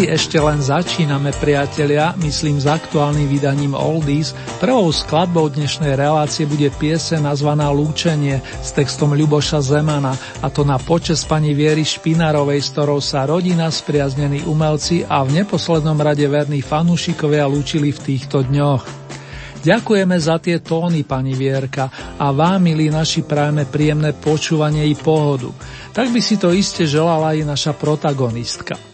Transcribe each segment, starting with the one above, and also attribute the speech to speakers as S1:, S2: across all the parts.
S1: Hoci ešte len začíname, priatelia, myslím s aktuálnym vydaním Oldies, prvou skladbou dnešnej relácie bude piese nazvaná Lúčenie s textom Ľuboša Zemana, a to na počes pani Viery Špinarovej, s ktorou sa rodina, spriaznení umelci a v neposlednom rade verní fanúšikovia lúčili v týchto dňoch. Ďakujeme za tie tóny, pani Vierka, a vám, milí naši, prajeme príjemné počúvanie i pohodu. Tak by si to iste želala i naša protagonistka.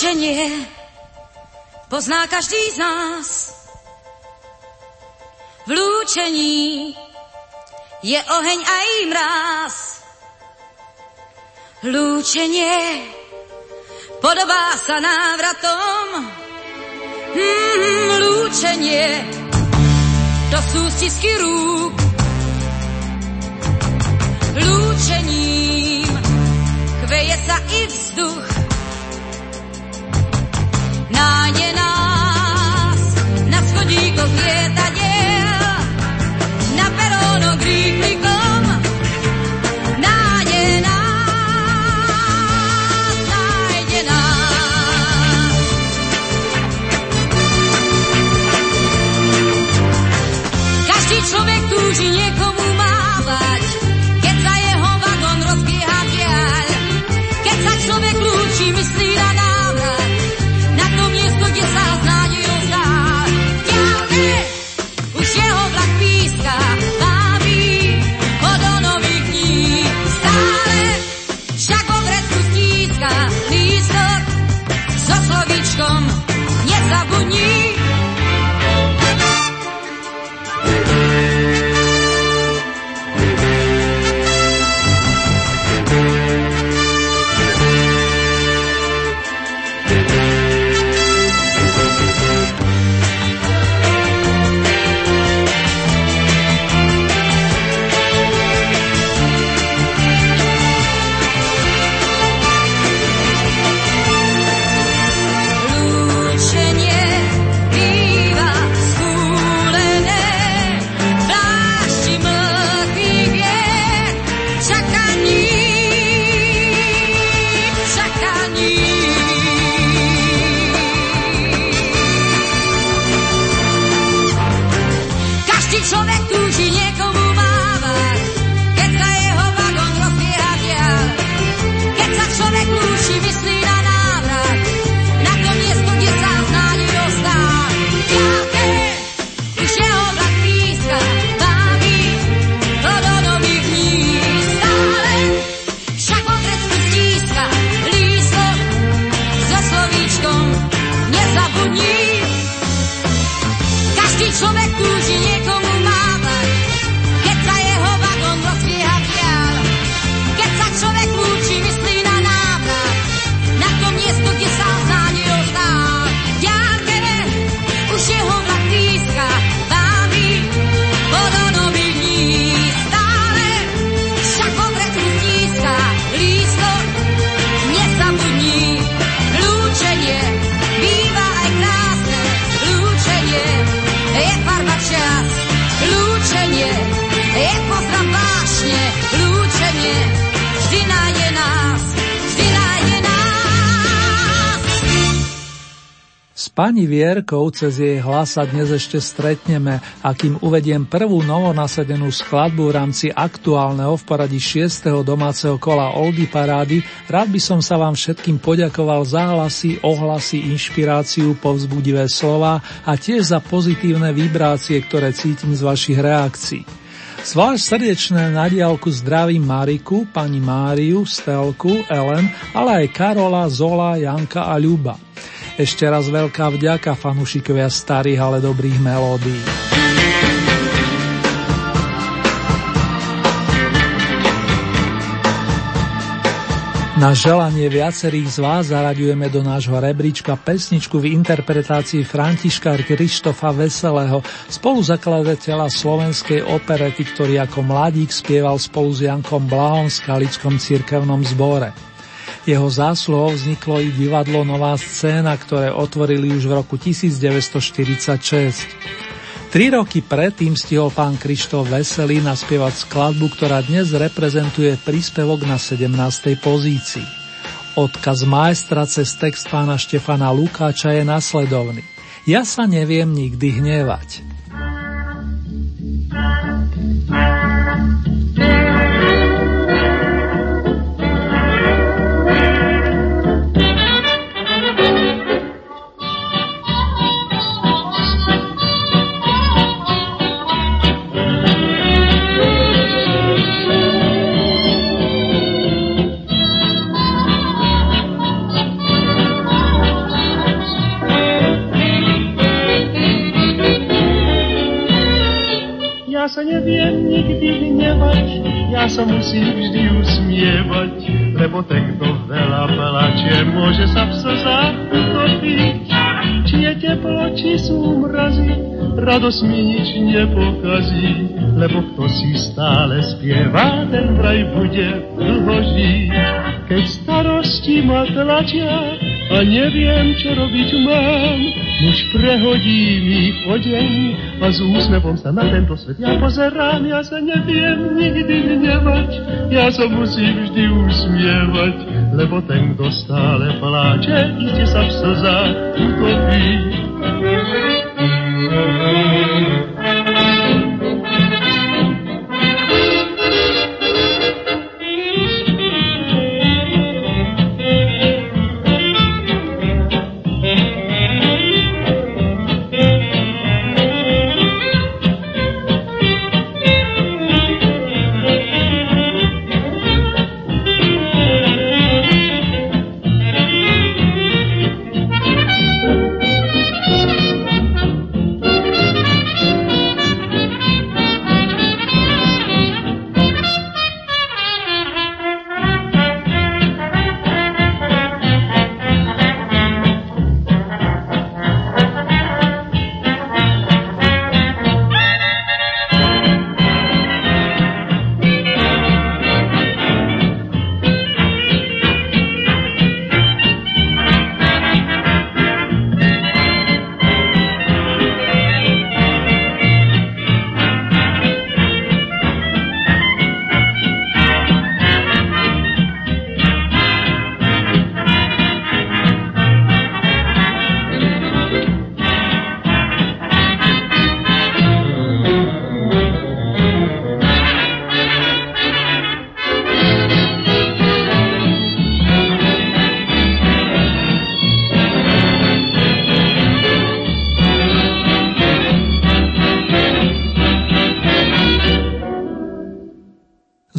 S2: Lúčenie pozná každý z nás. V lúčení je oheň aj mráz. Lúčenie podobá sa návratom. Mm, lúčenie do sústisky rúk. Lúčením chveje sa i vzduch nájde nás
S1: Vierkou cez jej hlas dnes ešte stretneme a kým uvediem prvú novonasadenú skladbu v rámci aktuálneho v poradí 6. domáceho kola Oldy Parády, rád by som sa vám všetkým poďakoval za hlasy, ohlasy, inšpiráciu, povzbudivé slova a tiež za pozitívne vibrácie, ktoré cítim z vašich reakcií. Zvlášť srdečné na diálku zdravím Mariku, pani Máriu, Stelku, Ellen, ale aj Karola, Zola, Janka a Ľuba. Ešte raz veľká vďaka fanúšikovia starých, ale dobrých melódií. Na želanie viacerých z vás zaraďujeme do nášho rebríčka pesničku v interpretácii Františka Krištofa Veselého, spoluzakladateľa slovenskej operety, ktorý ako mladík spieval spolu s Jankom Blahom v Skalickom cirkevnom zbore. Jeho zásluhou vzniklo i divadlo Nová scéna, ktoré otvorili už v roku 1946. Tri roky predtým stihol pán Krištof Veselý naspievať skladbu, ktorá dnes reprezentuje príspevok na 17. pozícii. Odkaz maestra cez text pána Štefana Lukáča je nasledovný. Ja sa neviem nikdy hnevať.
S3: Musím vždy usmievať, lebo ten, kto veľa plače, môže sa v slzách utopiť. Či je teplo, či sú mrazy, radosť mi nič nepokazí, lebo kto si stále spieva, ten vraj bude dlho. Keď starosti ma tlačia a neviem, čo robiť mám, už prehodím ich odeň a s úsmevom sa na tento svet ja pozerám, ja sa neviem nikdy hnevať, ja sa musím vždy usmievať, lebo ten, kto stále pláče, ide sa v slzách utopí.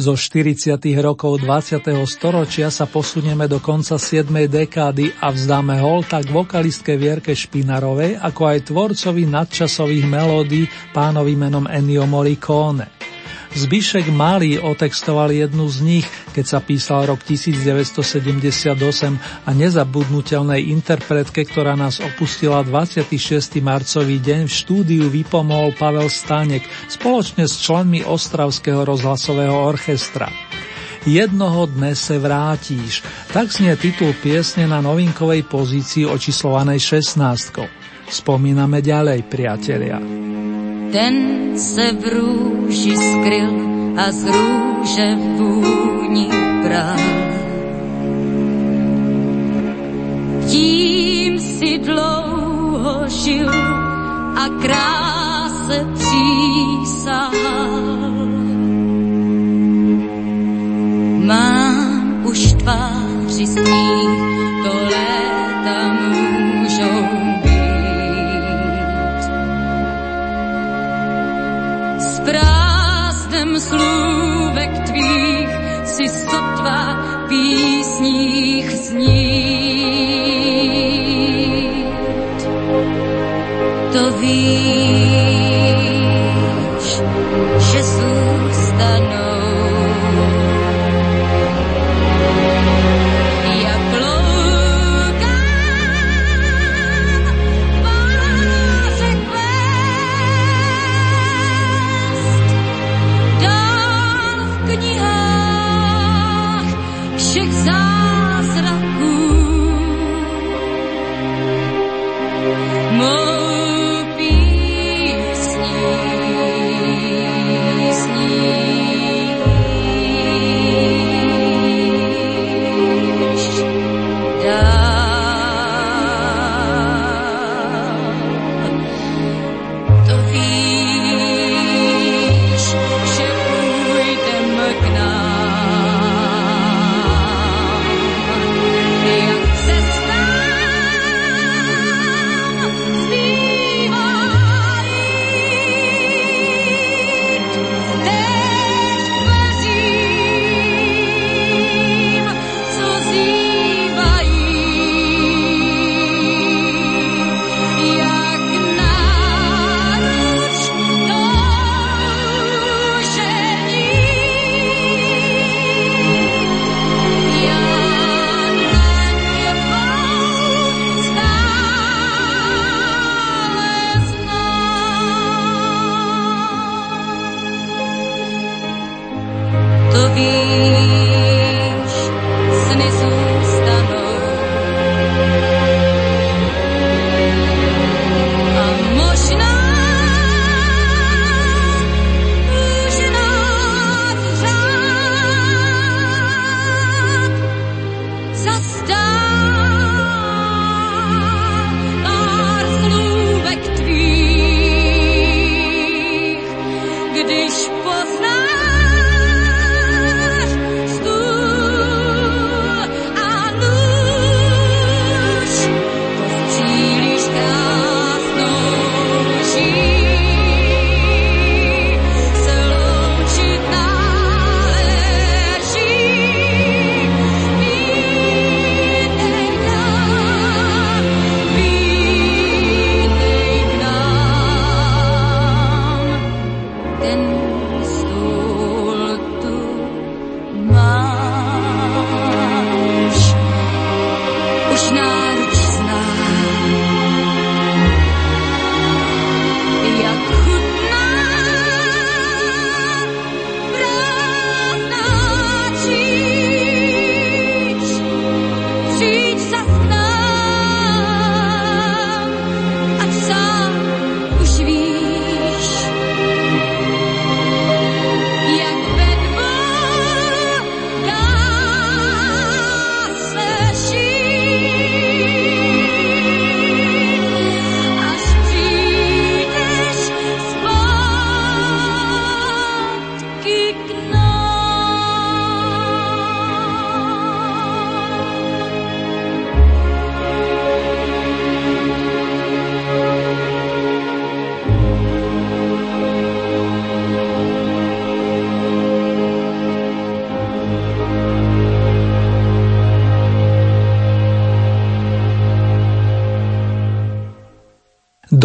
S3: Zo 40. rokov 20. storočia sa posunieme do konca 7. dekády a vzdáme hol tak vokalistke Vierke Špinarovej, ako aj tvorcovi nadčasových melódií pánovi menom Ennio Morricone. Zbyšek Malý otextoval jednu z nich, keď sa písal rok 1978 a nezabudnutelnej interpretke, ktorá nás opustila 26. marcový deň v štúdiu vypomohol Pavel Stanek spoločne s členmi Ostravského rozhlasového orchestra. Jednoho dne se vrátíš. Tak znie titul piesne na novinkovej pozícii očíslovanej 16. Spomíname ďalej, priatelia.
S2: Ten se v růži skryl a z růže vůni bral. Tím si dlouho toužil a kráse přísahal. Mám už tváři sníh, to léta můžou být. S prázdnem slůvek tvých si sotva písních znít. To víš, schicksal.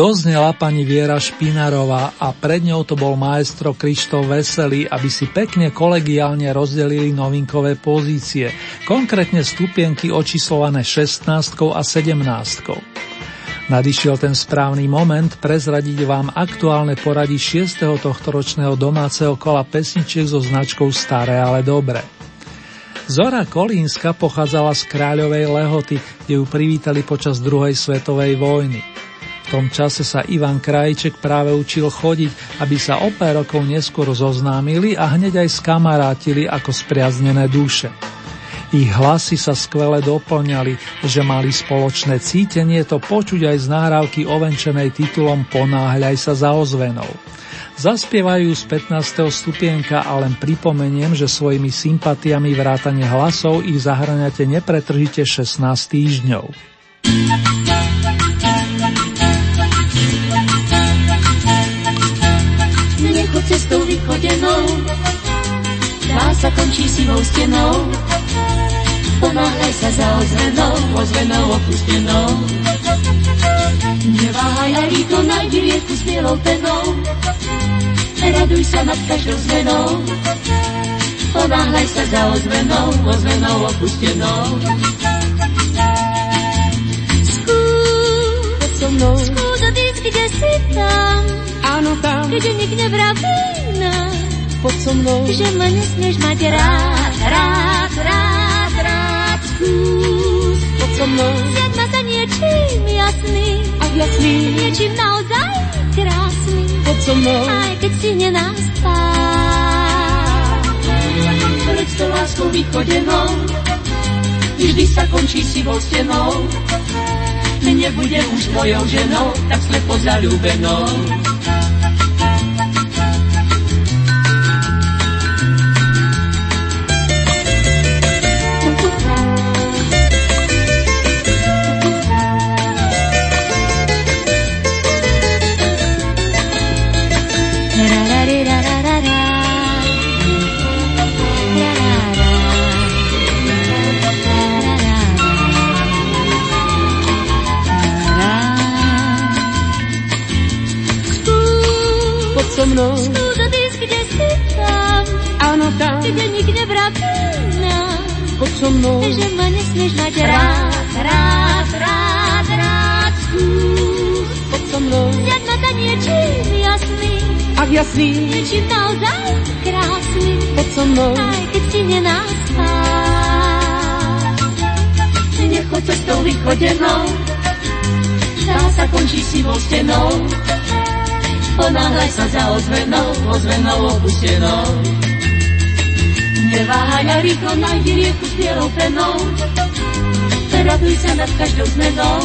S1: Doznela pani Viera Špinarová a pred ňou to bol maestro Krištof Veselý, aby si pekne kolegiálne rozdelili novinkové pozície, konkrétne stupienky očíslované 16 a 17. Nadišiel ten správny moment prezradiť vám aktuálne poradí 6. tohto ročného domáceho kola pesničiek so značkou Staré, ale dobre. Zora Kolínska pochádzala z Kráľovej Lehoty, kde ju privítali počas druhej svetovej vojny. V tom čase sa Ivan Krajček práve učil chodiť, aby sa o pár rokov neskôr zoznámili a hneď aj skamarátili ako spriaznené duše. Ich hlasy sa skvele doplňali, že mali spoločné cítenie to počuť aj z náhrávky ovenčenej titulom Ponáhľaj sa za ozvenou. Zaspievajú z 15. stupienka a len pripomeniem, že svojimi sympatiami vrátane hlasov ich zahraňate nepretržite 16 týždňov.
S4: Vychodenou, dá sa končí sivou stenou, ponáhľaj sa za ozvenou, ozvenou opustenou. Neváhaj a rýchlo nájdi rieku s bielou penou, raduj sa nad každou zmenou, ponáhľaj sa za ozvenou, ozvenou opustenou.
S5: Skús,
S4: so mnou,
S5: skús odísť, kde si tam,
S4: áno tam,
S5: kde nik nevraví nám,
S4: poď so mnou,
S5: že ma nesmieš mať rád, rád, rád, rád. Skús,
S4: poď so mnou,
S5: zjať ma za niečím jasný,
S4: a jasný,
S5: niečím naozaj krásny,
S4: poď so mnou,
S5: aj keď si spát.
S4: pred to láskou vychodenou, vždy sa končí sivou stenou, nebude už tvojou ženou, tak slepo zalúbenou.
S5: Mať rád, rád, rád, rád. Skús
S4: poď so mnou,
S5: zjať ma za niečím jasný,
S4: ak jasný,
S5: niečím naozaj krásny,
S4: poď so mnou,
S5: aj keď si nenás
S4: nechoď cestou vychodenou, dá sa končí sivou stenou, ponáhľaj sa za ozvenou, ozvenou opustenou. Neváhaj a rýchlo nájdi rieku s bielou penou, raduj sa nad každou zmenou,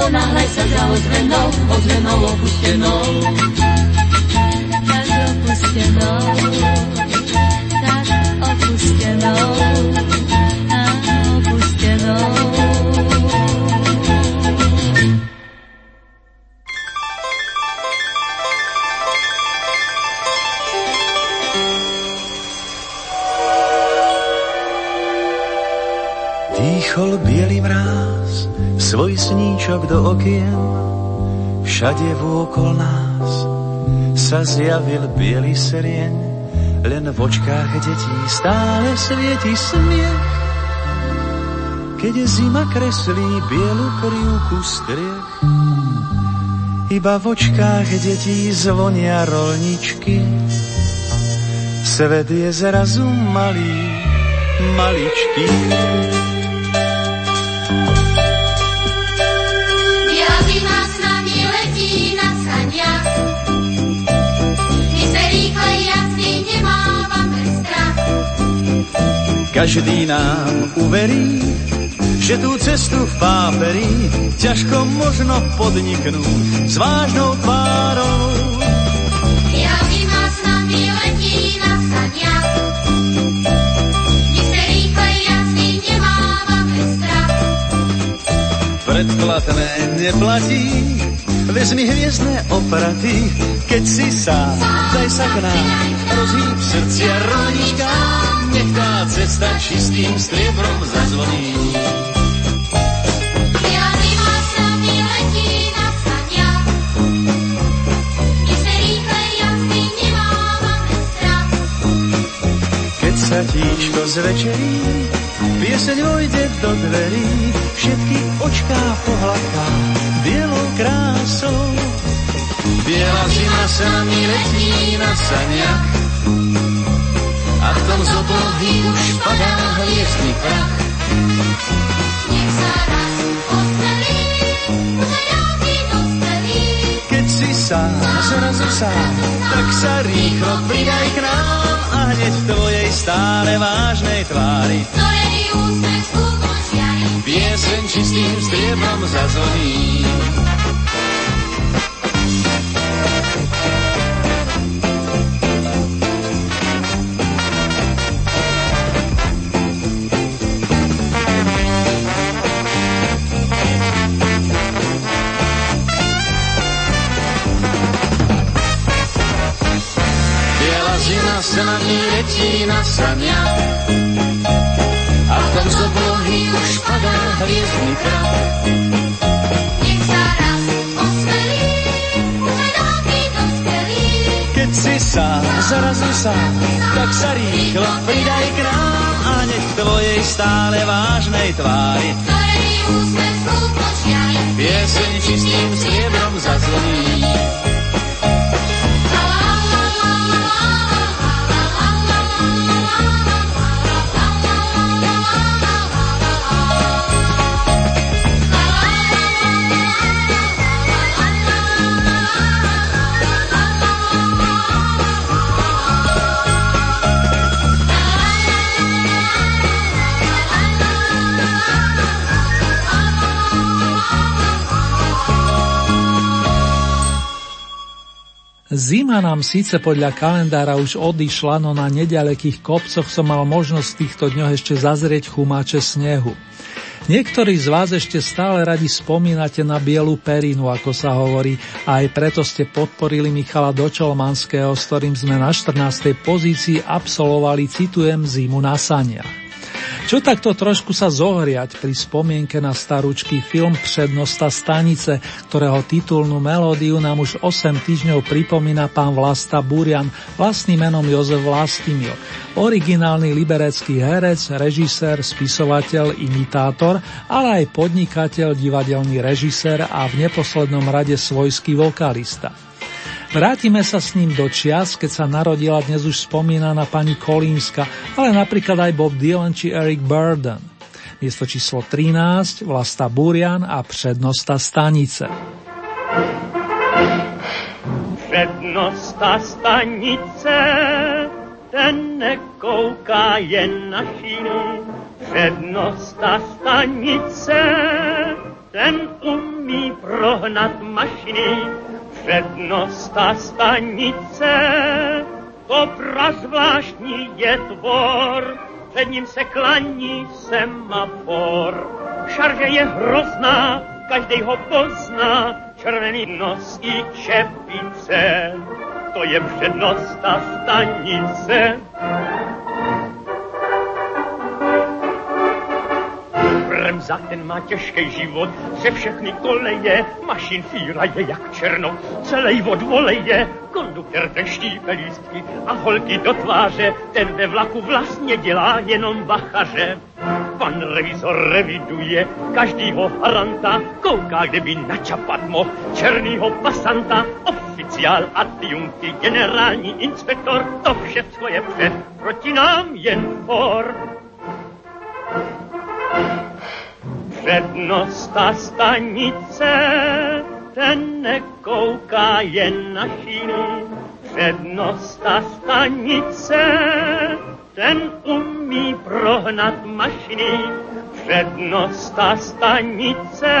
S4: ponáhľaj sa za ozvenou, ozvenou opustenou.
S5: Tak opustenou, tak opustenou, a opustenou.
S6: Sníčok do okien, všade vôkol nás sa zjavil biely serieň, len v očkách detí stále svieti smiech. Keď zima kreslí bielu krivku striech, iba v očkách detí zvonia rolničky. Svet je zrazu malý, maličký. Každý nám uverí, že tú cestu v páperi ťažko možno podniknúť s vážnou tvárou.
S7: Zima s nami letí na strach.
S6: Predplatné neplatí, vezmi hviezdne opraty, keď si sám, daj sa k nám, rozhýb srdcia rolnička, nech cesta čistým striebrom zazvoní. Sa tíčko zvečerí, pieseň vojde do dverí, všetky očká pohľadká bielou krásou. Biela zima sa nami letí na saniach a v tom z oblohy už padá hviezdny prach.
S7: Nech sa raz nejaký dospelý.
S6: Keď si sám, zrazu sám, tak sa rýchlo pridaj k nám a hneď v tvojej
S8: stále vážnej tvári.
S7: Zorený úsmev skúkol žiari.
S8: Pieseň čistým striebrom zazvoní. Ní letí na sania. A v tom z oblohy už padá hviezdny krát.
S7: Nech sa raz osmelí, vedomí dospelí.
S8: Keď si sám, zrazu sám, tak sa rýchlo pridaj k nám a nech v tvojej stále vážnej tvári
S7: Zorený úsmev skúkol žiari.
S8: pieseň čistým striebrom zazvoní.
S1: Zima nám síce podľa kalendára už odišla, no na nedalekých kopcoch som mal možnosť v týchto dňoch ešte zazrieť chumáče snehu. Niektorí z vás ešte stále radi spomínate na bielu perinu, ako sa hovorí, a aj preto ste podporili Michala Dočolmanského, s ktorým sme na 14. pozícii absolvovali, citujem, zimu na saniach. Čo takto trošku sa zohriať pri spomienke na starúčký film Přednosta stanice, ktorého titulnú melódiu nám už 8 týždňov pripomína pán Vlasta Burian, vlastným menom Jozef Vlastimil. Originálny liberecký herec, režisér, spisovateľ, imitátor, ale aj podnikateľ, divadelný režisér a v neposlednom rade svojský vokalista. Vrátime sa s ním do čias, keď sa narodila dnes už spomínaná pani Kolínska, ale napríklad aj Bob Dylan či Eric Burden. Miesto číslo 13, Vlasta Burian a Přednosta stanice.
S9: Přednosta stanice, ten nekouká jen na šíny. Přednosta stanice, ten umí prohnat mašiny Přednosta stanice, to prazvláštní je tvor, před ním se klaní semafor. Šarže je hrozná, každej ho pozná, červený nos i čepice, to je přednosta stanice. Bremza, ten má těžký život, ze všechny koleje, mašin fíra je jak černo, celý od voleje, konduktor ten štípe lístky a holky do tváře, ten ve vlaku vlastně dělá jenom bachaře. Pan revizor reviduje každýho haranta, kouká, kde by načapat mohl černýho pasanta, oficiál, adjunkty, generální inspektor, to všechno je před, proti nám jen for. Přednosta stanice, ten nekouká jen na šíny. Přednosta stanice, ten umí prohnat mašiny. Přednosta stanice,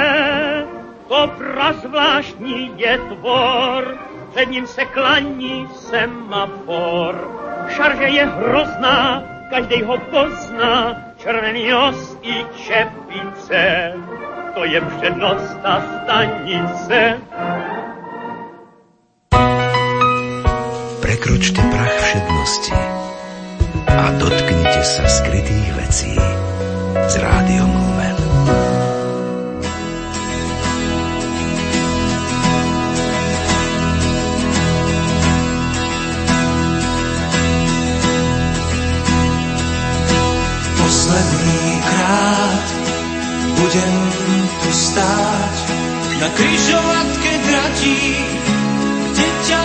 S9: to prazvláštní je tvor, před ním se klaní semafor. Šarže je hrozná, každej ho pozná, červený nos i čepice, to je přednosta stanice.
S10: Prekročte prach všednosti a dotknite sa skrytých vecí s rádiom Lumen.
S6: Posledný krát budem tu stáť. Na kryžovatke dratí, kde ťa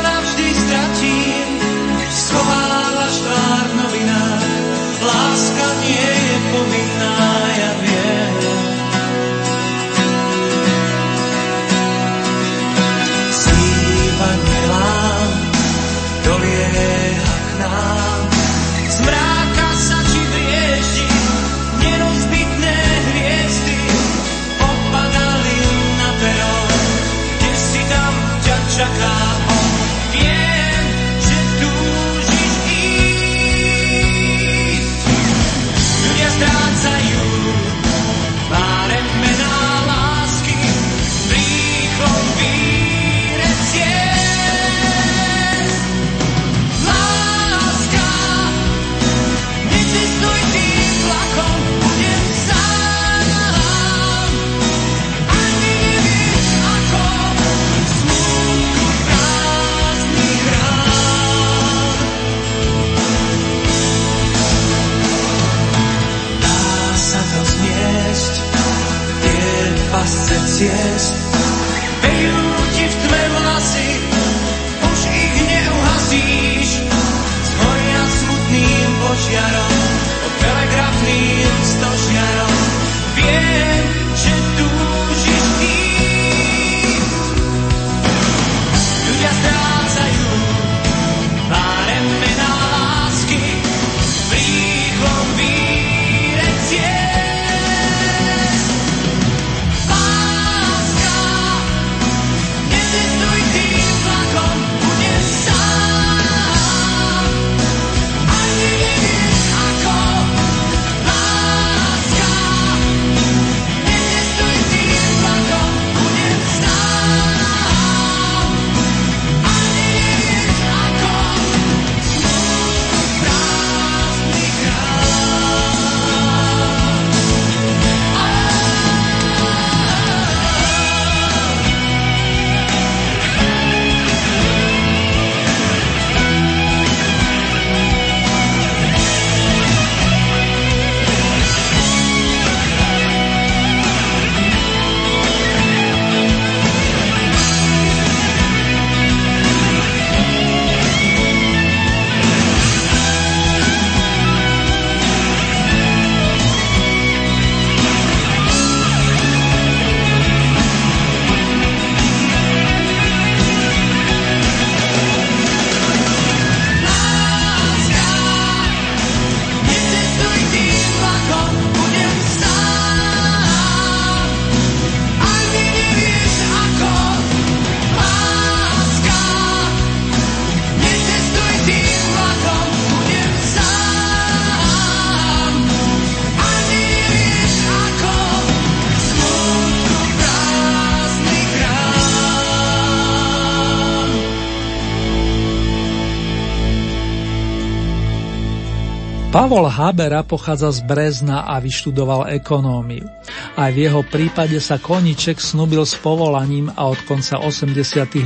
S1: Pavol Habera pochádza z Brezna a vyštudoval ekonómiu. Aj v jeho prípade sa Koniček snúbil s povolaním a od konca 80.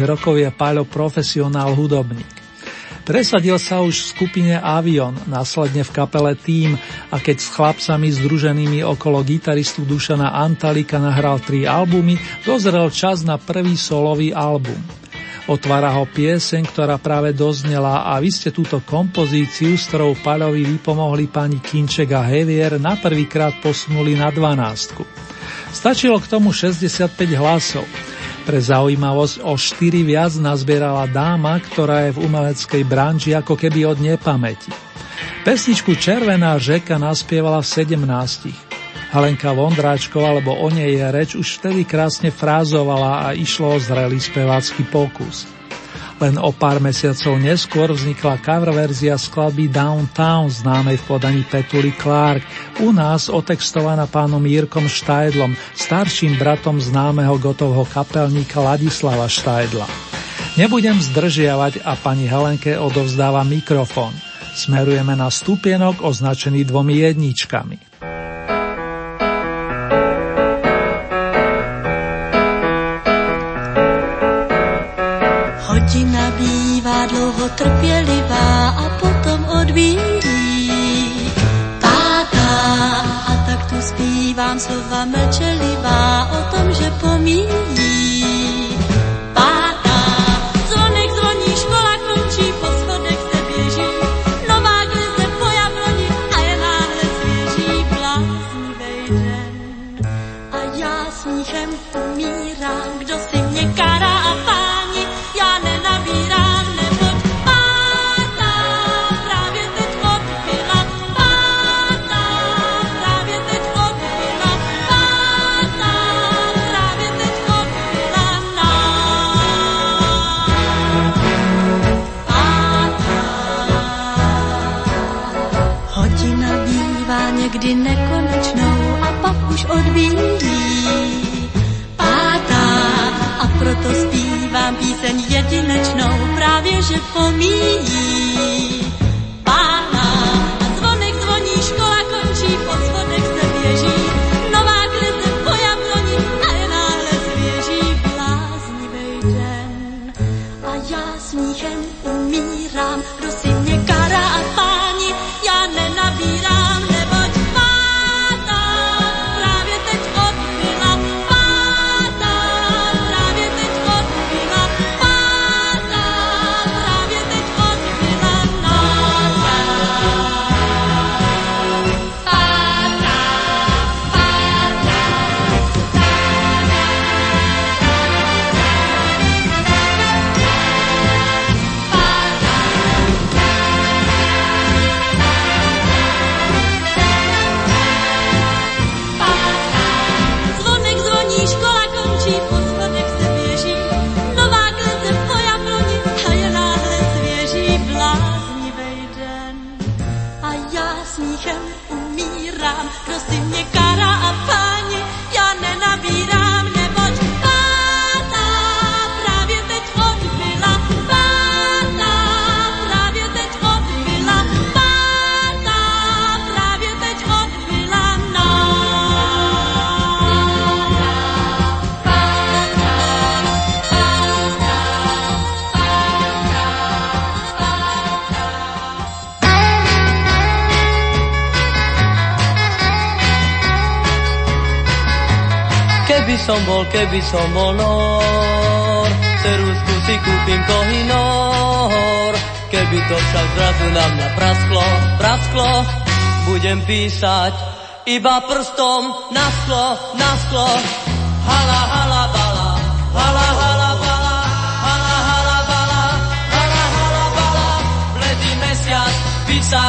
S1: rokov je Paľo profesionál hudobník. Presadil sa už v skupine Avion, následne v kapele Team a keď s chlapcami združenými okolo gitaristu Dušana Antalika nahral tri albumy, dozrel čas na prvý solový album. Otvára ho pieseň, ktorá práve doznela a vy ste túto kompozíciu, s ktorou Paľovi vypomohli pani Kinček a Hevier, na prvýkrát posunuli na 12. Stačilo k tomu 65 hlasov. Pre zaujímavosť o 4 viac nazbierala dáma, ktorá je v umeleckej branži ako keby od nepamäti. Pesničku Červená žeka naspievala v 17. Helenka Vondráčková, lebo o nej je reč, už vtedy krásne frázovala a išlo o zrelý spevácky pokus. Len o pár mesiacov neskôr vznikla cover verzia skladby Downtown známej v podaní Petuli Clark, u nás otextovaná pánom Jirkom Štajdlom, starším bratom známeho gotovho kapelníka Ladislava Štajdla. Nebudem zdržiavať a pani Helenke odovzdáva mikrofón. Smerujeme na stupienok označený dvomi jedničkami.
S5: Slova mlčelivá o tom, že pomíjí. Jedinečnou, právě že pomíjí.
S11: Bol, keby som bol nor, ceruzku si kúpim kohinor. Keby to však zrazu na mňa prasklo, budem písať iba prstom na sklo, na sklo. Hala, hala, bala, hala, hala, bala, hala, hala, bala, hala, hala, bala. Bledý mesiac by sa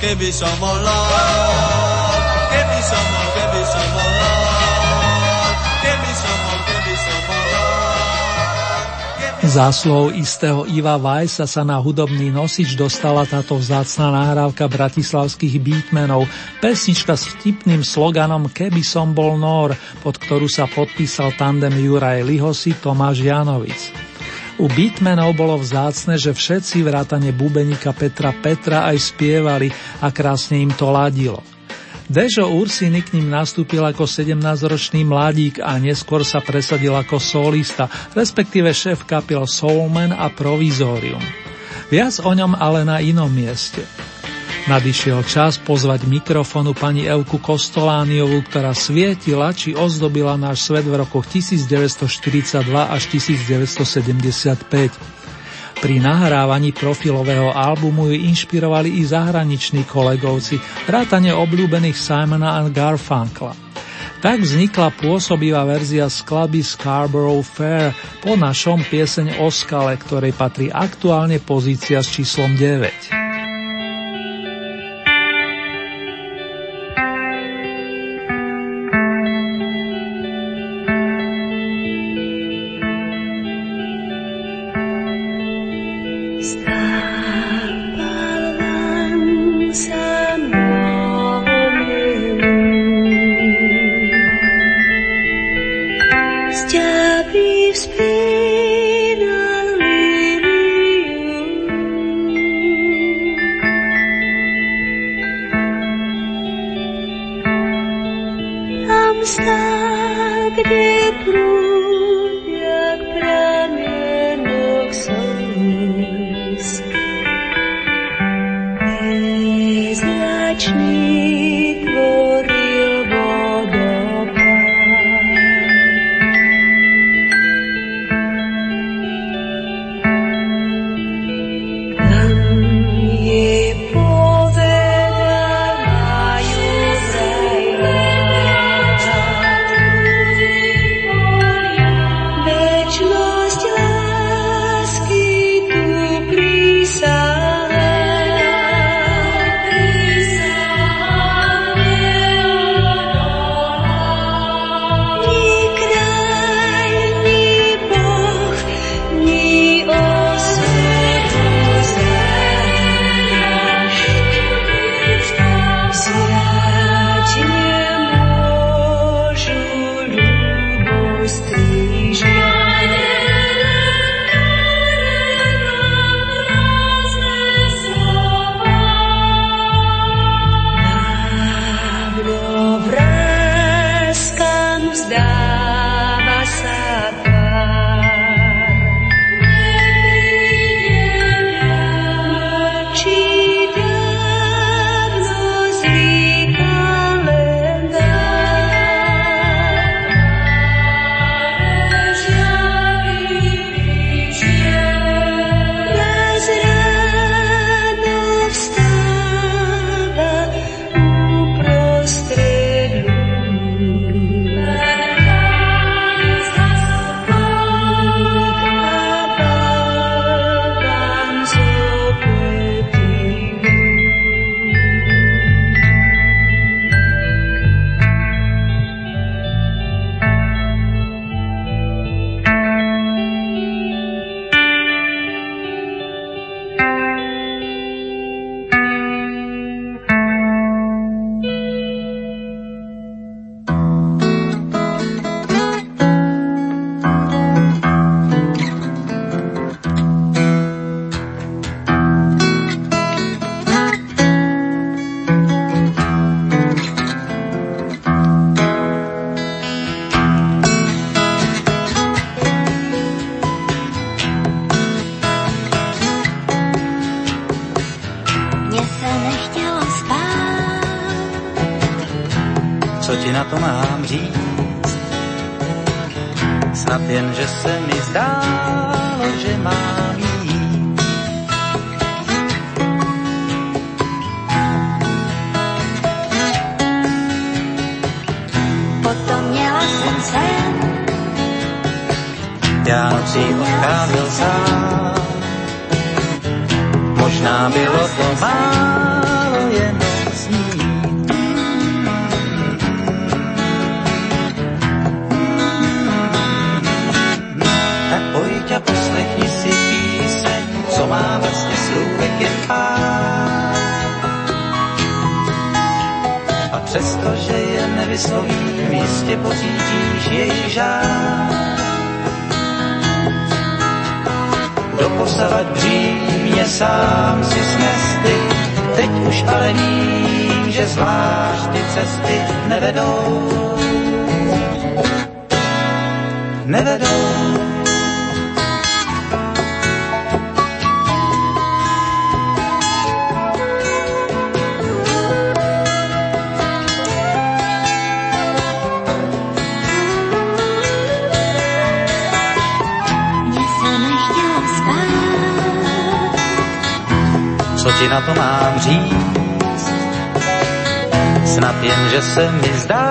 S8: keby som lord, keby som bol, keby som lord, keby som bol, keby som lord.
S1: Zásluhou istého Iva Vajsa sa na hudobný nosič dostala táto vzácna nahrávka bratislavských beatmenov, pesnička s vtipným sloganom Keby som bol Nor, pod ktorú sa podpísal tandem Juraj Lihosi Tomáš Janovic. U beatmenov bolo vzácne, že všetci vrátane bubenika Petra Petra aj spievali a krásne im to ladilo. Dežo Ursiny k ním nastúpil ako 17-ročný mladík a neskôr sa presadil ako solista, respektíve šéf kapiel Soulman a Provizorium. Viac o ňom ale na inom mieste. Nadišiel čas pozvať mikrofonu pani Evku Kostolániovú, ktorá svietila či ozdobila náš svet v rokoch 1942 až 1975. Pri nahrávaní profilového albumu ju inšpirovali i zahraniční kolegovci, vrátane obľúbených Simona a Garfunkla. Tak vznikla pôsobivá verzia skladby Scarborough Fair po našom pieseň o skale, ktorej patrí aktuálne pozícia s číslom 9.
S12: je nevyslovím, jistě pocítíš její žár. Doposavat břímě sám si snesty, teď už ale vím, že zvlášť ty cesty nevedou. Nevedou. Co ti na to mám říct? Snad jen, že se mi zdálo,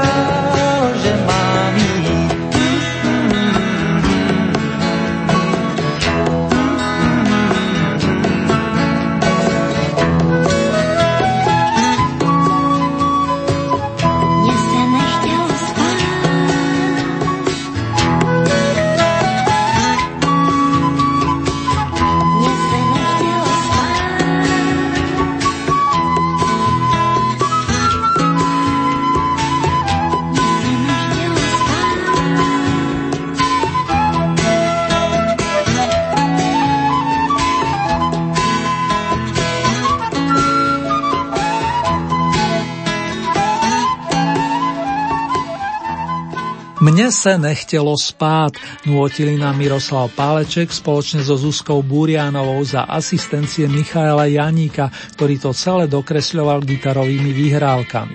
S1: Mne se nechtelo spát, nôtili nám Miroslav Páleček spoločne so Zuzkou Burianovou za asistencie Michaela Janíka, ktorý to celé dokresľoval gitarovými výhrávkami.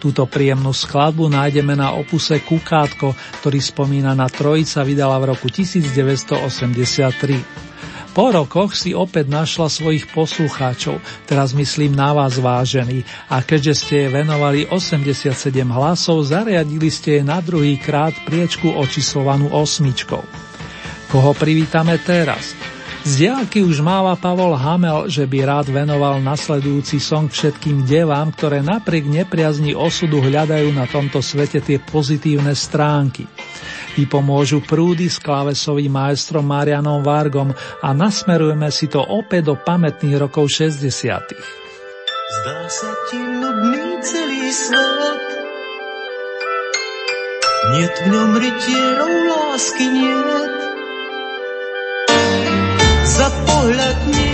S1: Túto príjemnú skladbu nájdeme na opuse Kukátko, ktorý spomína na Trojica vydala v roku 1983. Po rokoch si opäť našla svojich poslucháčov, teraz myslím na vás vážení, a keďže ste jej venovali 87 hlasov, zariadili ste jej na druhý krát priečku očíslovanú osmičkou. Koho privítame teraz? Z diálky už máva Pavol Hamel, že by rád venoval nasledujúci song všetkým devám, ktoré napriek nepriazni osudu hľadajú na tomto svete tie pozitívne stránky. Vypomôžu prúdy s klávesovým maestrom Marianom Vargom a nasmerujeme si to opäť do pamätných rokov 60.
S12: Zdá sa ti nudný celý svet, Niet v ňom rytierov lásky niet. Za pohľad nikto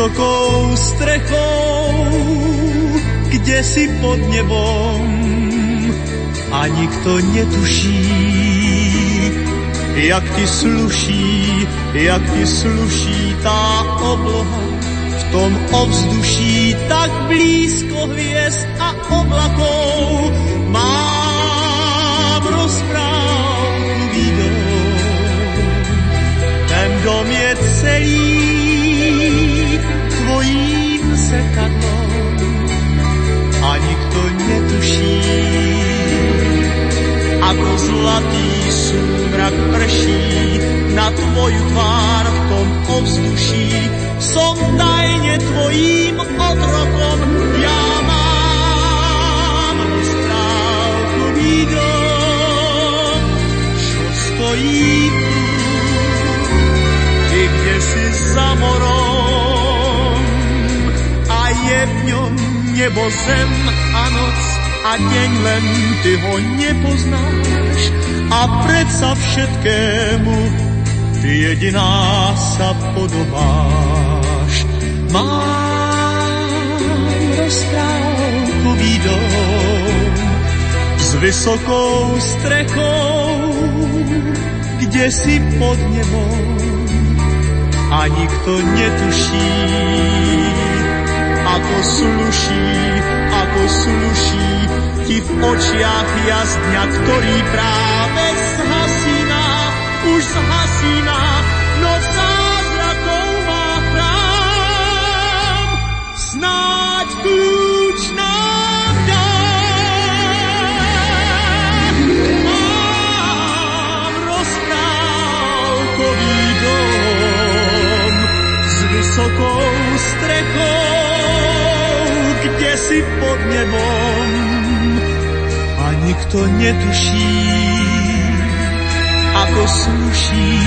S8: vysokou strechou, kde si pod nebom a nikto netuší, jak ti sluší, jak ti sluší tá obloha v tom ovzduší tak blízko hviezd a oblakov. Mám rozprávku ten dom je celý tvojím zrkadlom a nikto netuší, ako zlatý súmrak prší na tvoju tvár v tom ovzduší. Som tajne tvojím otrokom, ja mám rozprávkový dom, čo stojí tu, kde si za morom ňom nebo, zem a noc a deň len ty ho nepoznáš a predsa všetkému ty jediná sa podobáš. Mám rozprávkový dom s vysokou strechou, kde si pod nebom a nikto netuší, ako sluší, ako sluší ti v očiach jazdňa, ktorý práve zhasína, už zhasína, no zázrakov má chrám. Snáď kľúč nám dá. Mám rozprávkový dom s vysokou strechou, si pod nebom a nikto netuší, ako sluší,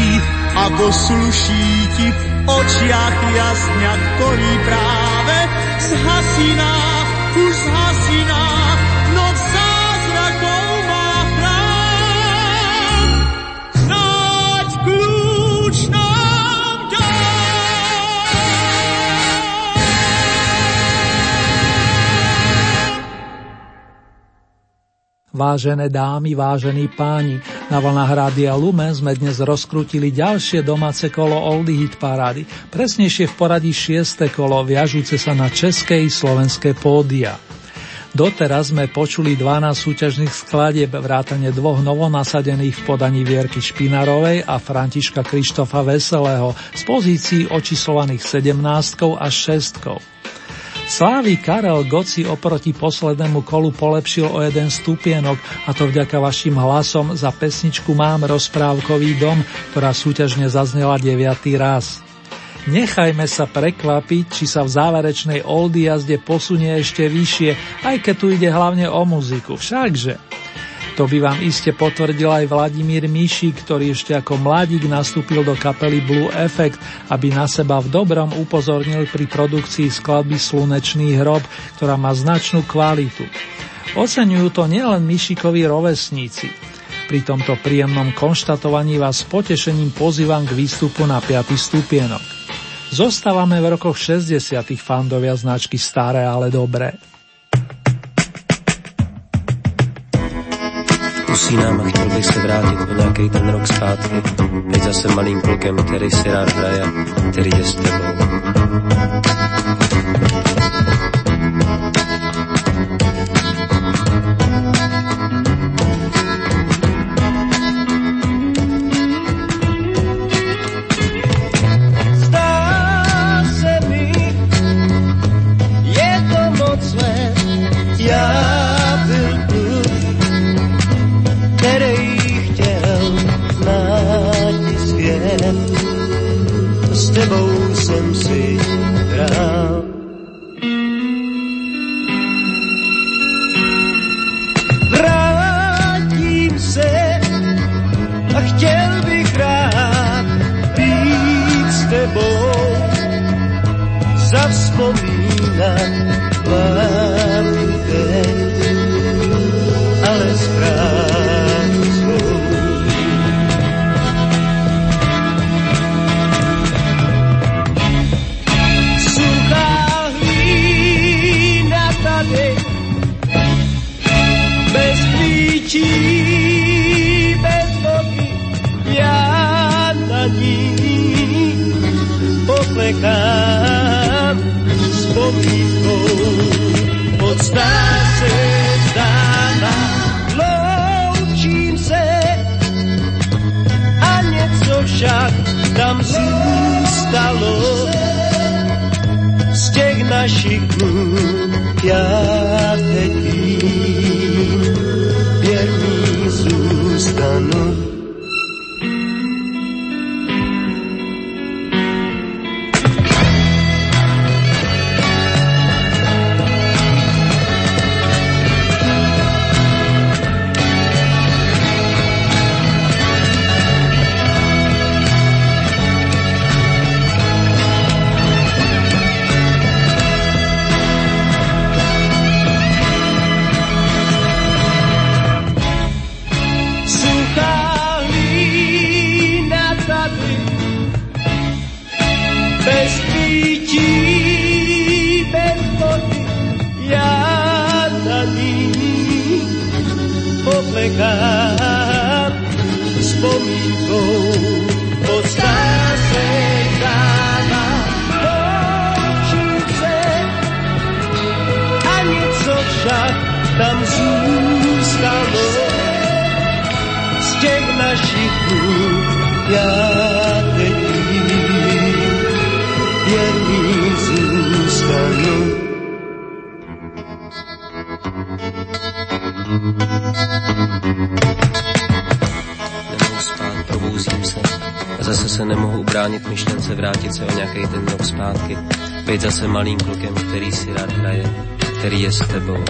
S8: ako sluší ti v očiach jasňa, ktorý práve zhasíná, už zhasíná,
S1: Vážené dámy, vážení páni, na vlnách Rádia Lumen sme dnes rozkrutili ďalšie domáce kolo Oldy Hit Parády, presnejšie v poradí šieste kolo, viažúce sa na české i slovenské pódia. Doteraz sme počuli 12 súťažných skladieb, vrátane dvoch novonasadených v podaní Vierky Špinarovej a Františka Krištofa Veselého z pozícií očíslovaných 17 až 6. Slávy Karel Goci oproti poslednému kolu polepšil o jeden stupienok a to vďaka vašim hlasom za pesničku Mám rozprávkový dom, ktorá súťažne zaznela 9. raz. Nechajme sa prekvapiť, či sa v záverečnej oldy jazde posunie ešte vyššie, aj keď tu ide hlavne o muziku. Všakže. To by vám iste potvrdil aj Vladimír Mišík, ktorý ešte ako mladík nastúpil do kapely Blue Effect, aby na seba v dobrom upozornil pri produkcii skladby Slunečný hrob, ktorá má značnú kvalitu. Oceňujú to nielen Mišíkovi rovesníci. Pri tomto príjemnom konštatovaní vás s potešením pozývam k výstupu na 5. stupienok. Zostávame v rokoch 60. fandovia značky Staré, ale dobré.
S13: Usínám a chtěl bych se vrátit o nějaký ten rok zpátky. Teď zase malým klukem, který si rád hraje, který je s tebou.
S8: očí bez nohy ja na ní
S14: poplekám spomínkou od se dána loučím se a něco však tam zůstalo. Z těch našich dnů já teď vím. tanur zůstanu.
S13: zase malým klukem, který si rád hraje, který je s tebou.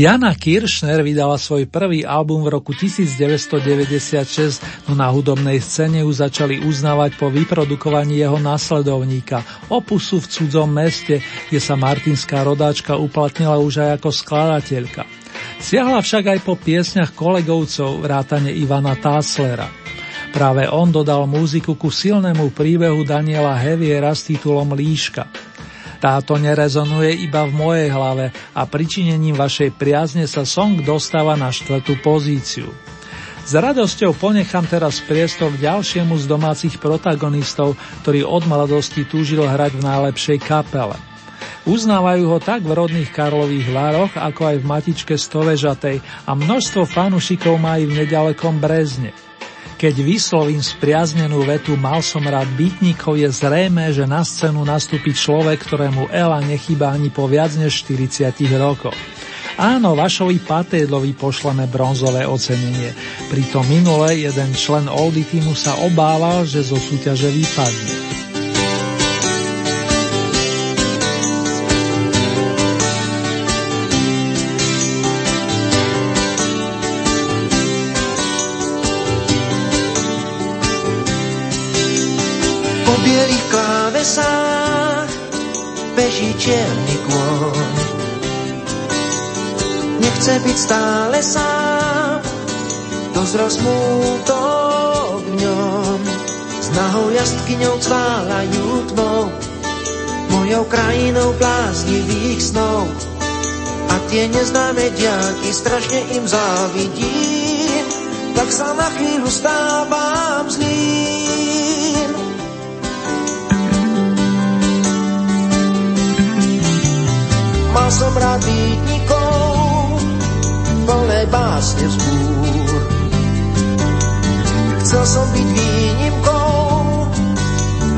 S1: Jana Kiršner vydala svoj prvý album v roku 1996, no na hudobnej scéne ju začali uznávať po vyprodukovaní jeho následovníka Opusu v cudzom meste, kde sa martinská rodáčka uplatnila už aj ako skladateľka. Siahla však aj po piesňach kolegovcov vrátane Ivana Táslera. Práve on dodal muziku ku silnému príbehu Daniela Heviera s titulom Líška. Táto nerezonuje iba v mojej hlave a pričinením vašej priazne sa song dostáva na štvrtú pozíciu. S radosťou ponechám teraz priestor ďalšiemu z domácich protagonistov, ktorý od mladosti túžil hrať v najlepšej kapele. Uznávajú ho tak v rodných Karlových Vároch, ako aj v Matičke Stovežatej a množstvo fanúšikov má i v nedalekom Brezne. Keď vyslovím spriaznenú vetu mal som rád bytníkov, je zrejme, že na scénu nastúpi človek, ktorému Ela nechýba ani po viac než 40 rokoch. Áno, Vašovi Patédlovi pošleme bronzové ocenenie. Pritom minule jeden člen Oldy týmu sa obával, že zo súťaže vypadne.
S15: Čierny kôň. Nechce byť stále sám, dozrel smútok v ňom. S nahou jazdkyňou cválajú tmou, mojou krajinou bláznivých snov. A tie neznáme diaky strašne im závidím, tak sa na chvíľu stávam zlým. Som rád býtnikov, plné básne vzbúr. Chcel som byť výnimkou,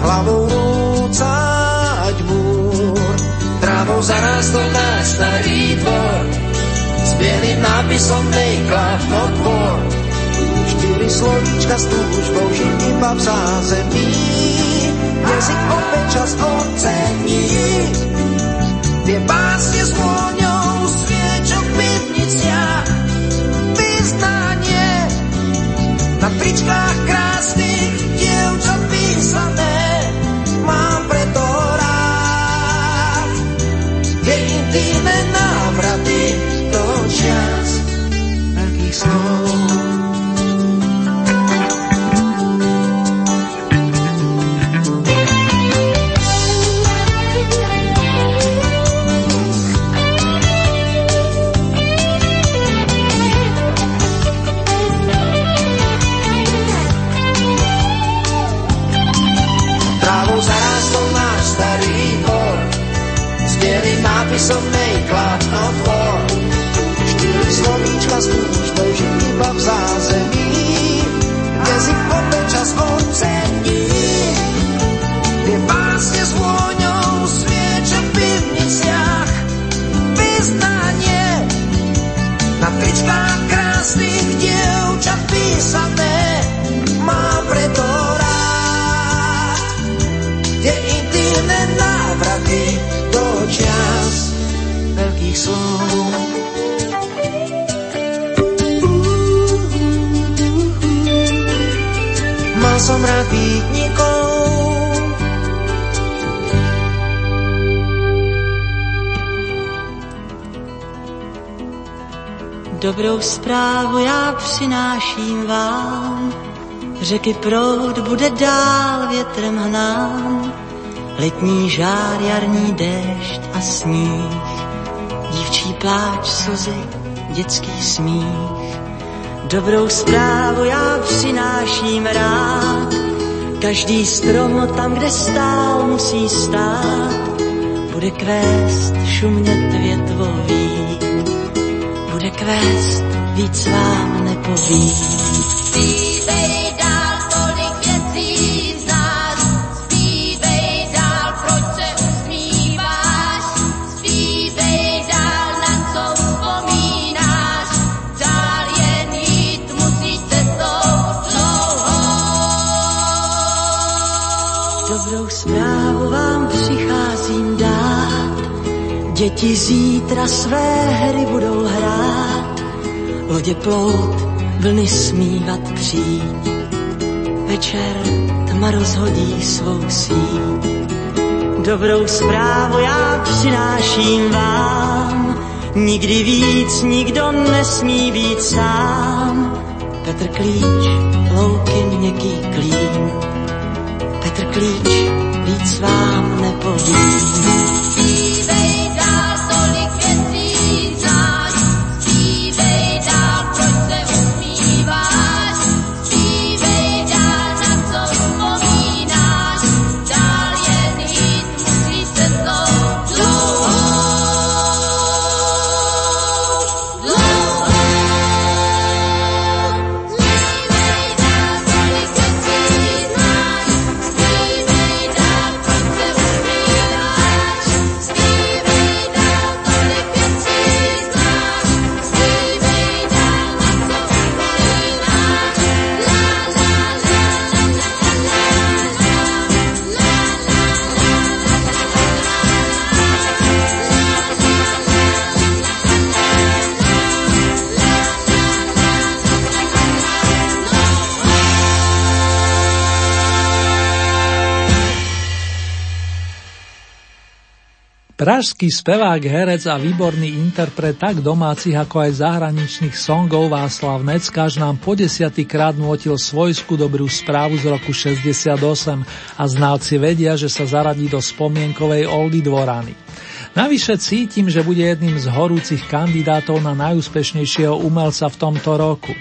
S15: hlavou rúcať múr. Trávou zarástol náš starý dvor, s bielým nápisom Not War. Štyri slovíčka s túžbou žiť iba v zázemí, jazyk opäť čas ocení. Tie básne s vôňou sviečok v pivniciach, vyznanie na tričkách krásnych dievčat písané. Mám preto rád tie intimné návraty do čas veľkých slov.
S16: Zprávu já přináším vám, řeky proud bude dál větrem hnán, letní žár, jarní déšť a sníh, dívčí pláč, slzy, dětský smích. Dobrou zprávu já přináším rád, každý strom tam, kde stál, musí stát, bude kvést šumět větvový. Bude kvést, víc vám nepovím.
S2: Zpívej dál, tolik věcí znáš, zpívej dál, proč se usmíváš, zpívej dál, na co vzpomínáš, dál jen jít musíš cestou dlouhou.
S16: Dobrou zprávu vám přicházím dát, děti zítra své hry budou hrát, vodě plout, vlny smívat přijít. Večer tma rozhodí svou síť. Dobrou zprávu já přináším vám, nikdy víc nikdo nesmí být sám. Petr Klíč, louky měkký klín, Petr Klíč, víc vám nepovím.
S1: Pražský spevák, herec a výborný interpret tak domácich ako aj zahraničných songov Václav Neckáš nám po desiatýkrát nutil svojskú dobrú správu z roku 68 a znalci vedia, že sa zaradí do spomienkovej Oldy Dvorany. Navyše cítim, že bude jedným z horúcich kandidátov na najúspešnejšieho umelca v tomto roku.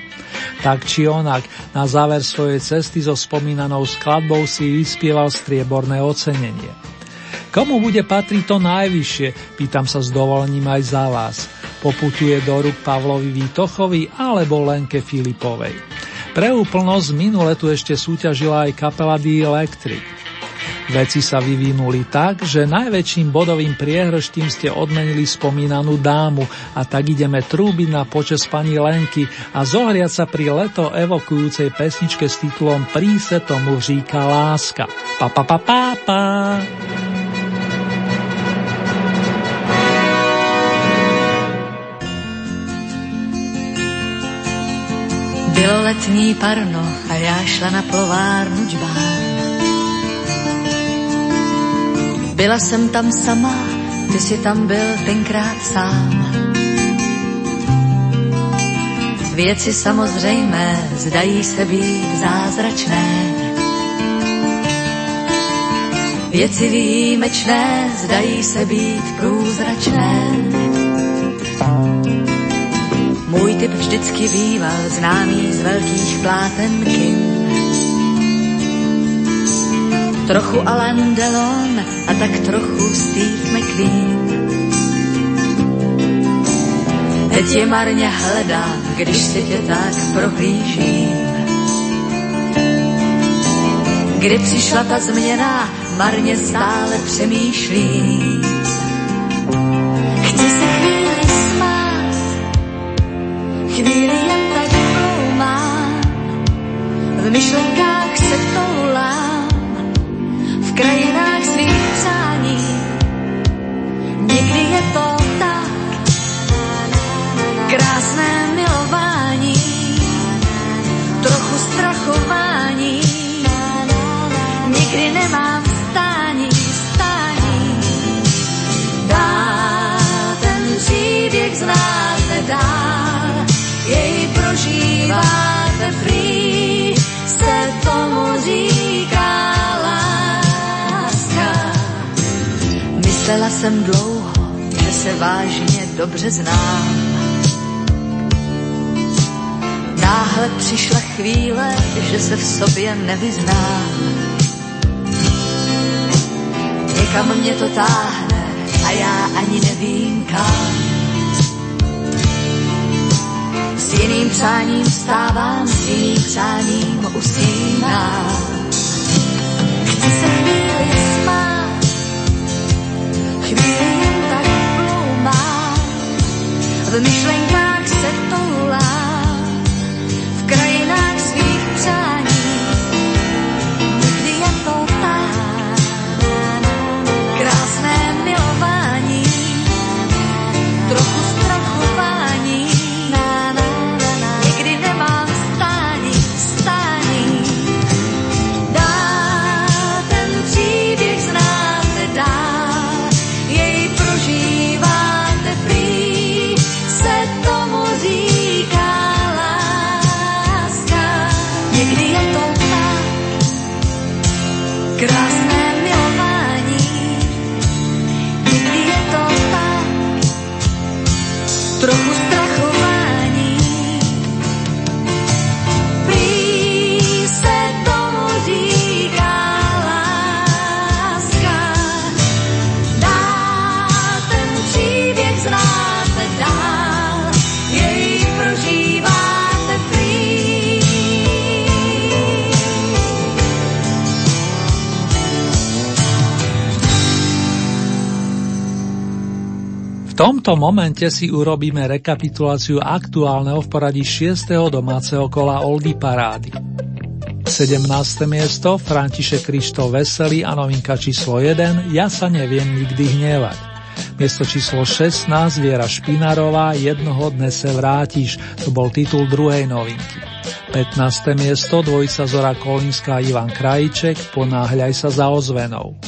S1: Tak či onak, na záver svojej cesty so spomínanou skladbou si vyspieval strieborné ocenenie. Komu bude patriť to najvyššie, pýtam sa s dovolením aj za vás. Poputuje do rúk Pavlovi Výtochovi alebo Lenke Filipovej. Pre úplnosť minule tu ešte súťažila aj kapela The Electric. Veci sa vyvinuli tak, že najväčším bodovým priehrštím ste odmenili spomínanú dámu a tak ideme trúbiť na počas pani Lenky a zohriať sa pri leto evokujúcej pesničke s titulom Príse tomu říká láska. Pa pa pa pa pa.
S17: Letní parno a já šla na plovárnu džbán. Byla jsem tam sama, ty si tam byl tenkrát sám. Věci samozřejmé zdají se být zázračné. Věci výjimečné zdají se být průzračné. Můj typ vždycky býval známý z velkých pláten kin. Trochu Alain Delon a tak trochu Steve McQueen. Teď je marně hledám, když si tě tak prohlížím. Kdy přišla ta změna, marně stále přemýšlím chvíli jen tak ploumám, v myšlenkách se toulám, v krajinách svých přání. Někdy je to tak, krásné milování, trochu strachování, někdy nemám. Dá ten příběh znáte dál prožíváte free, se tomu říká. Myslela jsem dlouho, že se vážně dobře znám. Náhle přišla chvíle, že se v sobě nevyznám. Někam mě to táhne a já ani nevím kam. Jiným přáním stávám, s jiným přáním usínám. Chci se chvíli smát, chvíli jen tak ploumám, v myšlenkách se toulám,
S1: tomto momente si urobíme rekapituláciu aktuálneho v poradí 6. domáceho kola Oldy Parády. 17. miesto František Krištol Veselý a novinka číslo 1 Ja sa neviem nikdy hnevať. Miesto číslo 16 Viera Špinarová Jednoho dne se vrátiš, to bol titul druhej novinky. 15. miesto dvojica Zora Kolinská Ivan Krajíček Ponáhľaj sa za ozvenou.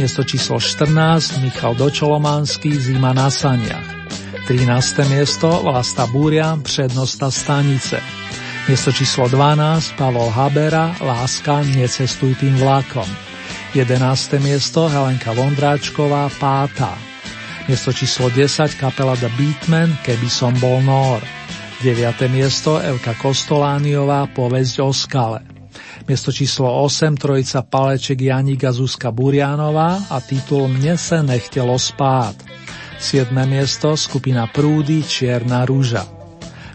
S1: Miesto číslo 14 Michal Dočolomanský Zima na saniach. 13. miesto Vlasta Búrian Přednosta stanice. Miesto číslo 12 Pavol Habera Láska necestuj tým vlakom. 11. miesto Helenka Vondráčková Páta. Miesto číslo 10 kapela The Beatman Keby som bol Nór. 9. miesto Elka Kostolániová Povesť o skale. Miesto číslo 8 trojica Paleček Janíka Zuzka Burianová a titul Mne se nechtelo spát. 7. miesto skupina Prúdy Čierna rúža.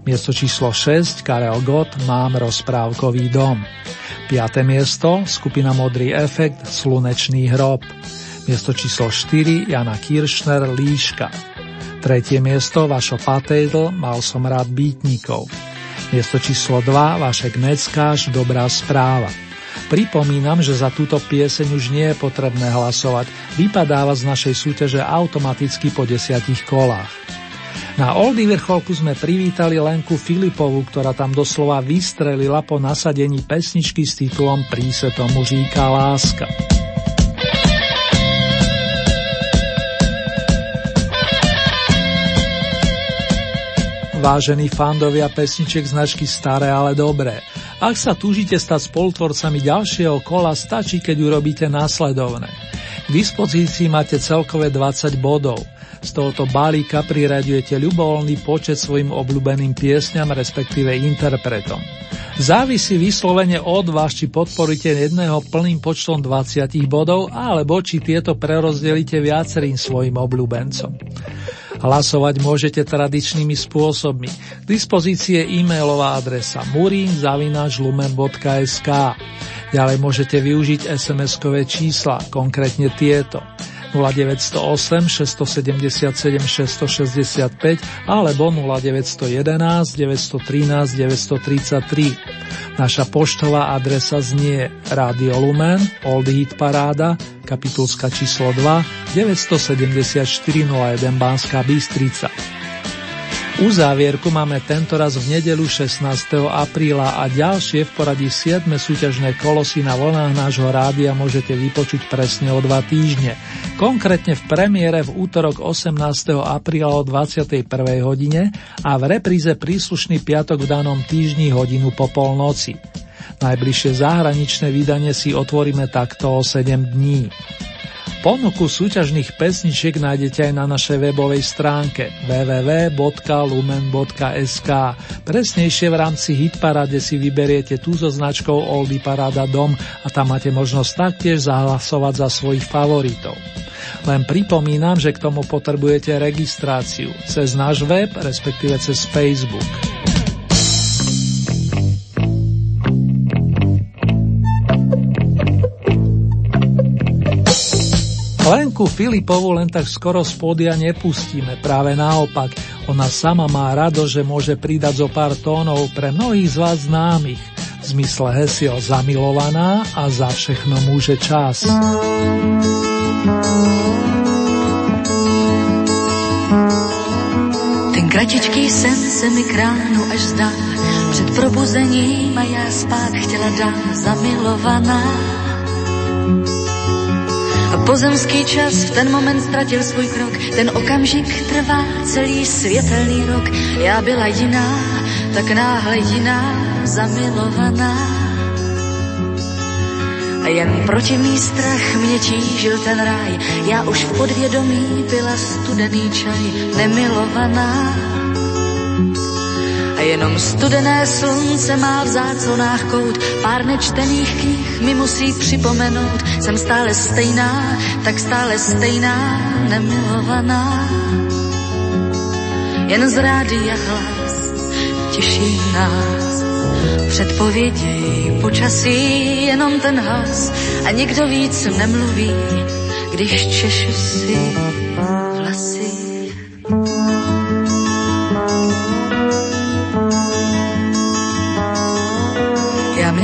S1: Miesto číslo 6 Karel Gott Mám rozprávkový dom. 5. miesto skupina Modrý efekt Slunečný hrob. Miesto číslo 4 Jana Kiršner Líška. Tretie miesto Vašo Patejdl Mal som rád býtnikov. Miesto číslo 2 Vašek Neckáš Dobrá správa. Pripomínam, že za túto pieseň už nie je potrebné hlasovať, vypadáva z našej súťaže automaticky po desiatich kolách. Na Oldy vrcholku sme privítali Lenku Filipovu, ktorá tam doslova vystrelila po nasadení pesničky s titulom Prí se tomu říká láska. Vážení fandovia pesniček značky Staré, ale dobré. Ak sa túžite stať spolutvorcami ďalšieho kola, stačí, keď urobíte následovné. K dispozícii máte celkové 20 bodov. Z tohoto balíka priraďujete ľubovoľný počet svojim obľúbeným piesňam, respektíve interpretom. Závisí vyslovene od vás, či podporíte jedného plným počtom 20 bodov, alebo či tieto prerozdelíte viacerým svojim obľúbencom. Hlasovať môžete tradičnými spôsobmi. K dispozície e-mailová adresa murinzavinačlumen.sk Ďalej môžete využiť SMS-kové čísla, konkrétne tieto 0908 677 665 alebo 0911 913 933. Naša poštová adresa znie Radio Lumen, Old Hit Paráda, kapitulska číslo 2, 974 01 Banská Bystrica. Uzávierku máme tentoraz v nedelu 16. apríla a ďalšie v poradí 7. súťažné kolosy na vlnách nášho rádia môžete vypočuť presne o dva týždne. Konkrétne v premiére v útorok 18. apríla o 21. hodine a v repríze príslušný piatok v danom týždni hodinu po polnoci. Najbližšie zahraničné vydanie si otvoríme takto o 7 dní. Ponuku súťažných pesničiek nájdete aj na našej webovej stránke www.lumen.sk. Presnejšie v rámci Hitparade si vyberiete tú so značkou Oldy Parada Dom a tam máte možnosť taktiež zahlasovať za svojich favoritov. Len pripomínam, že k tomu potrebujete registráciu cez náš web, respektíve cez Facebook. Lenku Filipovu len tak skoro z pódia nepustíme, práve naopak. Ona sama má rado, že môže pridať zo pár tónov pre mnohých z vás známych. V zmysle hesiel zamilovaná a za všechno môže čas.
S17: Ten kratičký sen se mi kránu až zdá, před probuzením a já spát chtěla dát zamilovaná. Pozemský čas v ten moment ztratil svůj krok, ten okamžik trvá celý světelný rok. Já byla jiná, tak náhle jiná, zamilovaná. A jen proti mý strach mě tížil ten ráj, já už v podvědomí byla studený čaj, nemilovaná. A jenom studené slunce má v záclonách kout, pár nečtených knih mi musí připomenout, jsem stále stejná, tak stále stejná, nemilovaná. Jen z rádia hlas těší nás, předpovědi počasí, jenom ten hlas a nikdo víc nemluví, když češu si vlasy.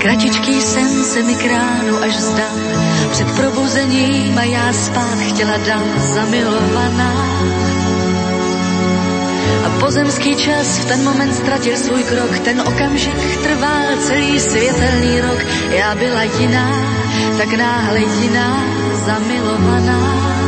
S17: Kratičký sen se mi kránu až zdal, před probuzením a já spát chtěla dál zamilovaná. A pozemský čas v ten moment ztratil svůj krok, ten okamžik trval celý světelný rok. Já byla jiná, tak náhle jiná, zamilovaná.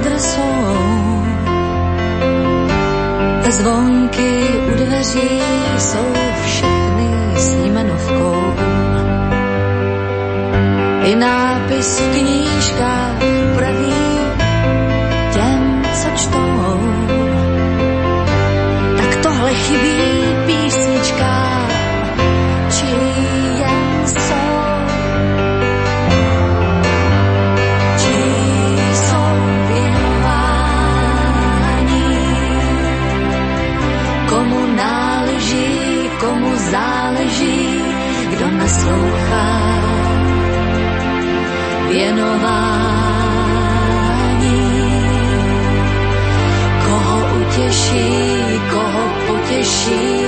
S17: adresou. Zvonky u dveří jsou všechny s jmenovkou. I nápis v knížkách poteší, koho poteší,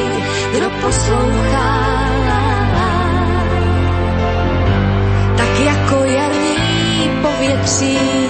S17: kdo poslouchá. Tak jako jarní povětří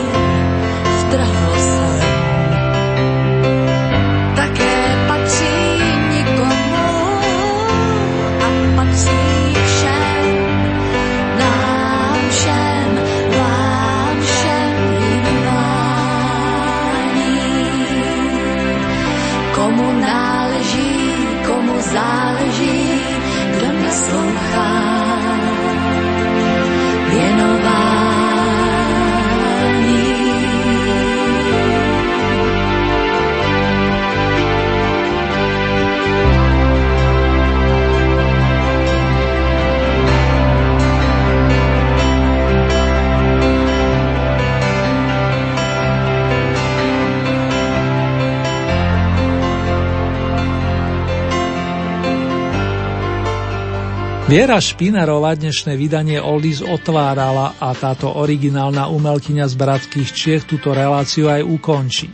S1: Viera Špinarová dnešné vydanie Oldies otvárala a táto originálna umelkyňa z Bratských Čiech túto reláciu aj ukončí.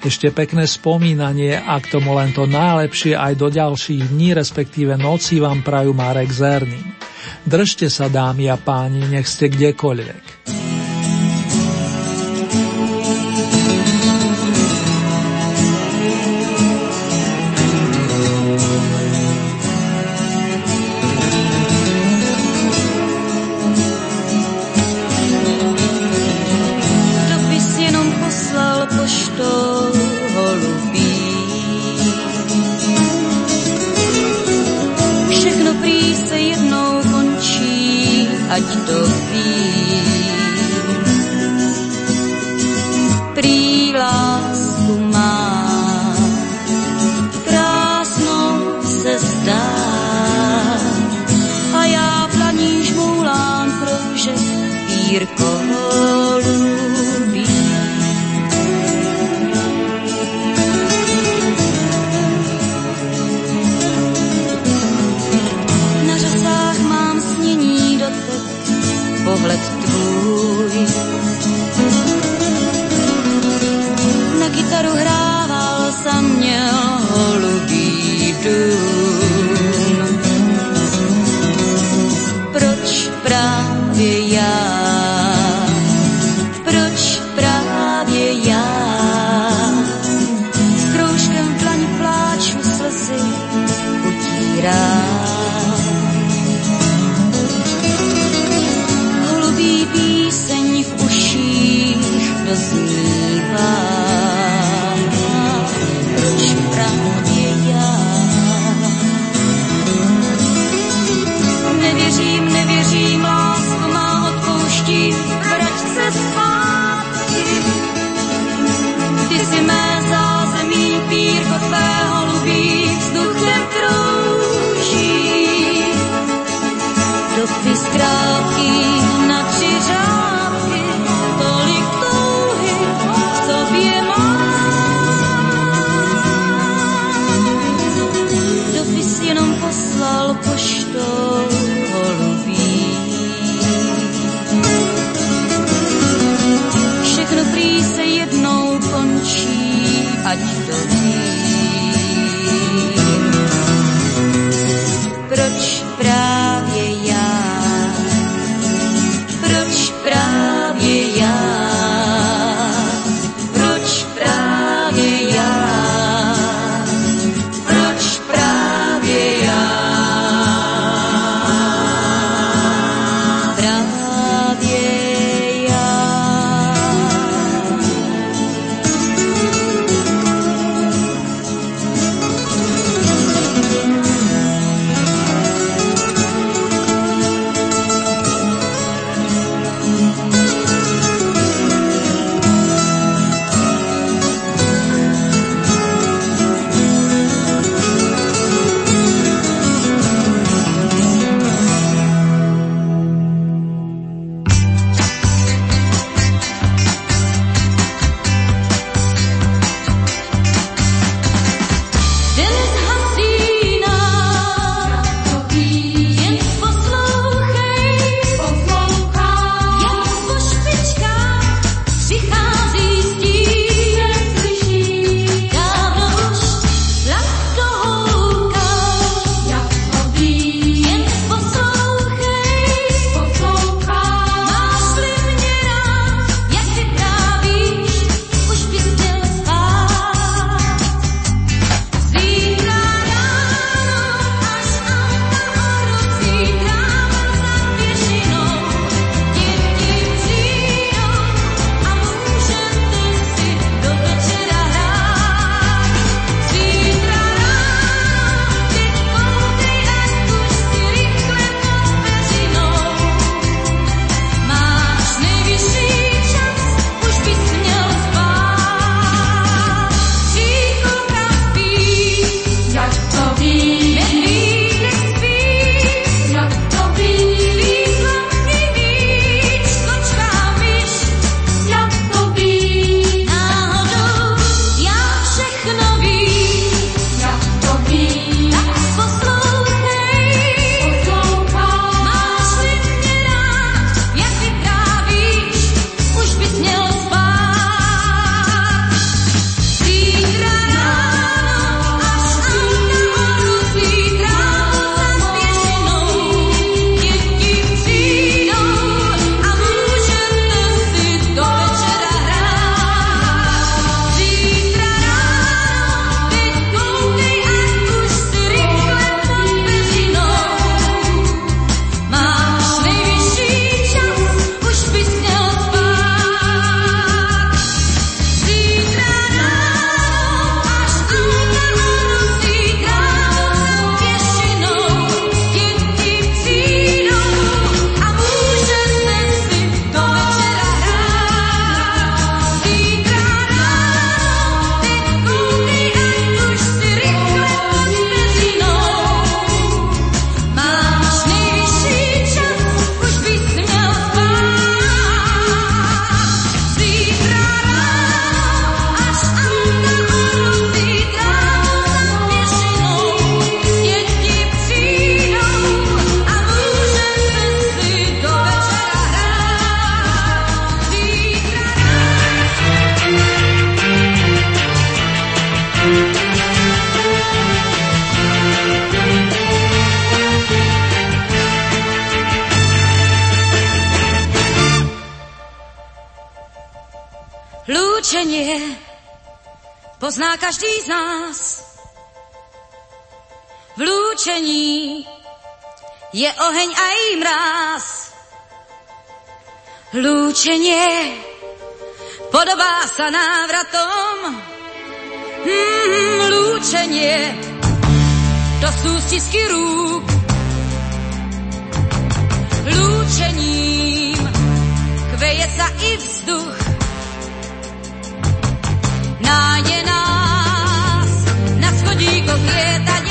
S1: Ešte pekné spomínanie a k tomu len to najlepšie aj do ďalších dní, respektíve noci vám prajú Marek Zerný. Držte sa, dámy a páni, nech ste kdekoľvek.
S2: Lúčenie pozná každý z nás. V lúčení je oheň aj mráz. Lúčenie podobá sa návratom. Mm, lúčenie to sú stisky rúk. Lúčením kveje sa i vzduch. Nájde nás na schodíkoch lietadiel,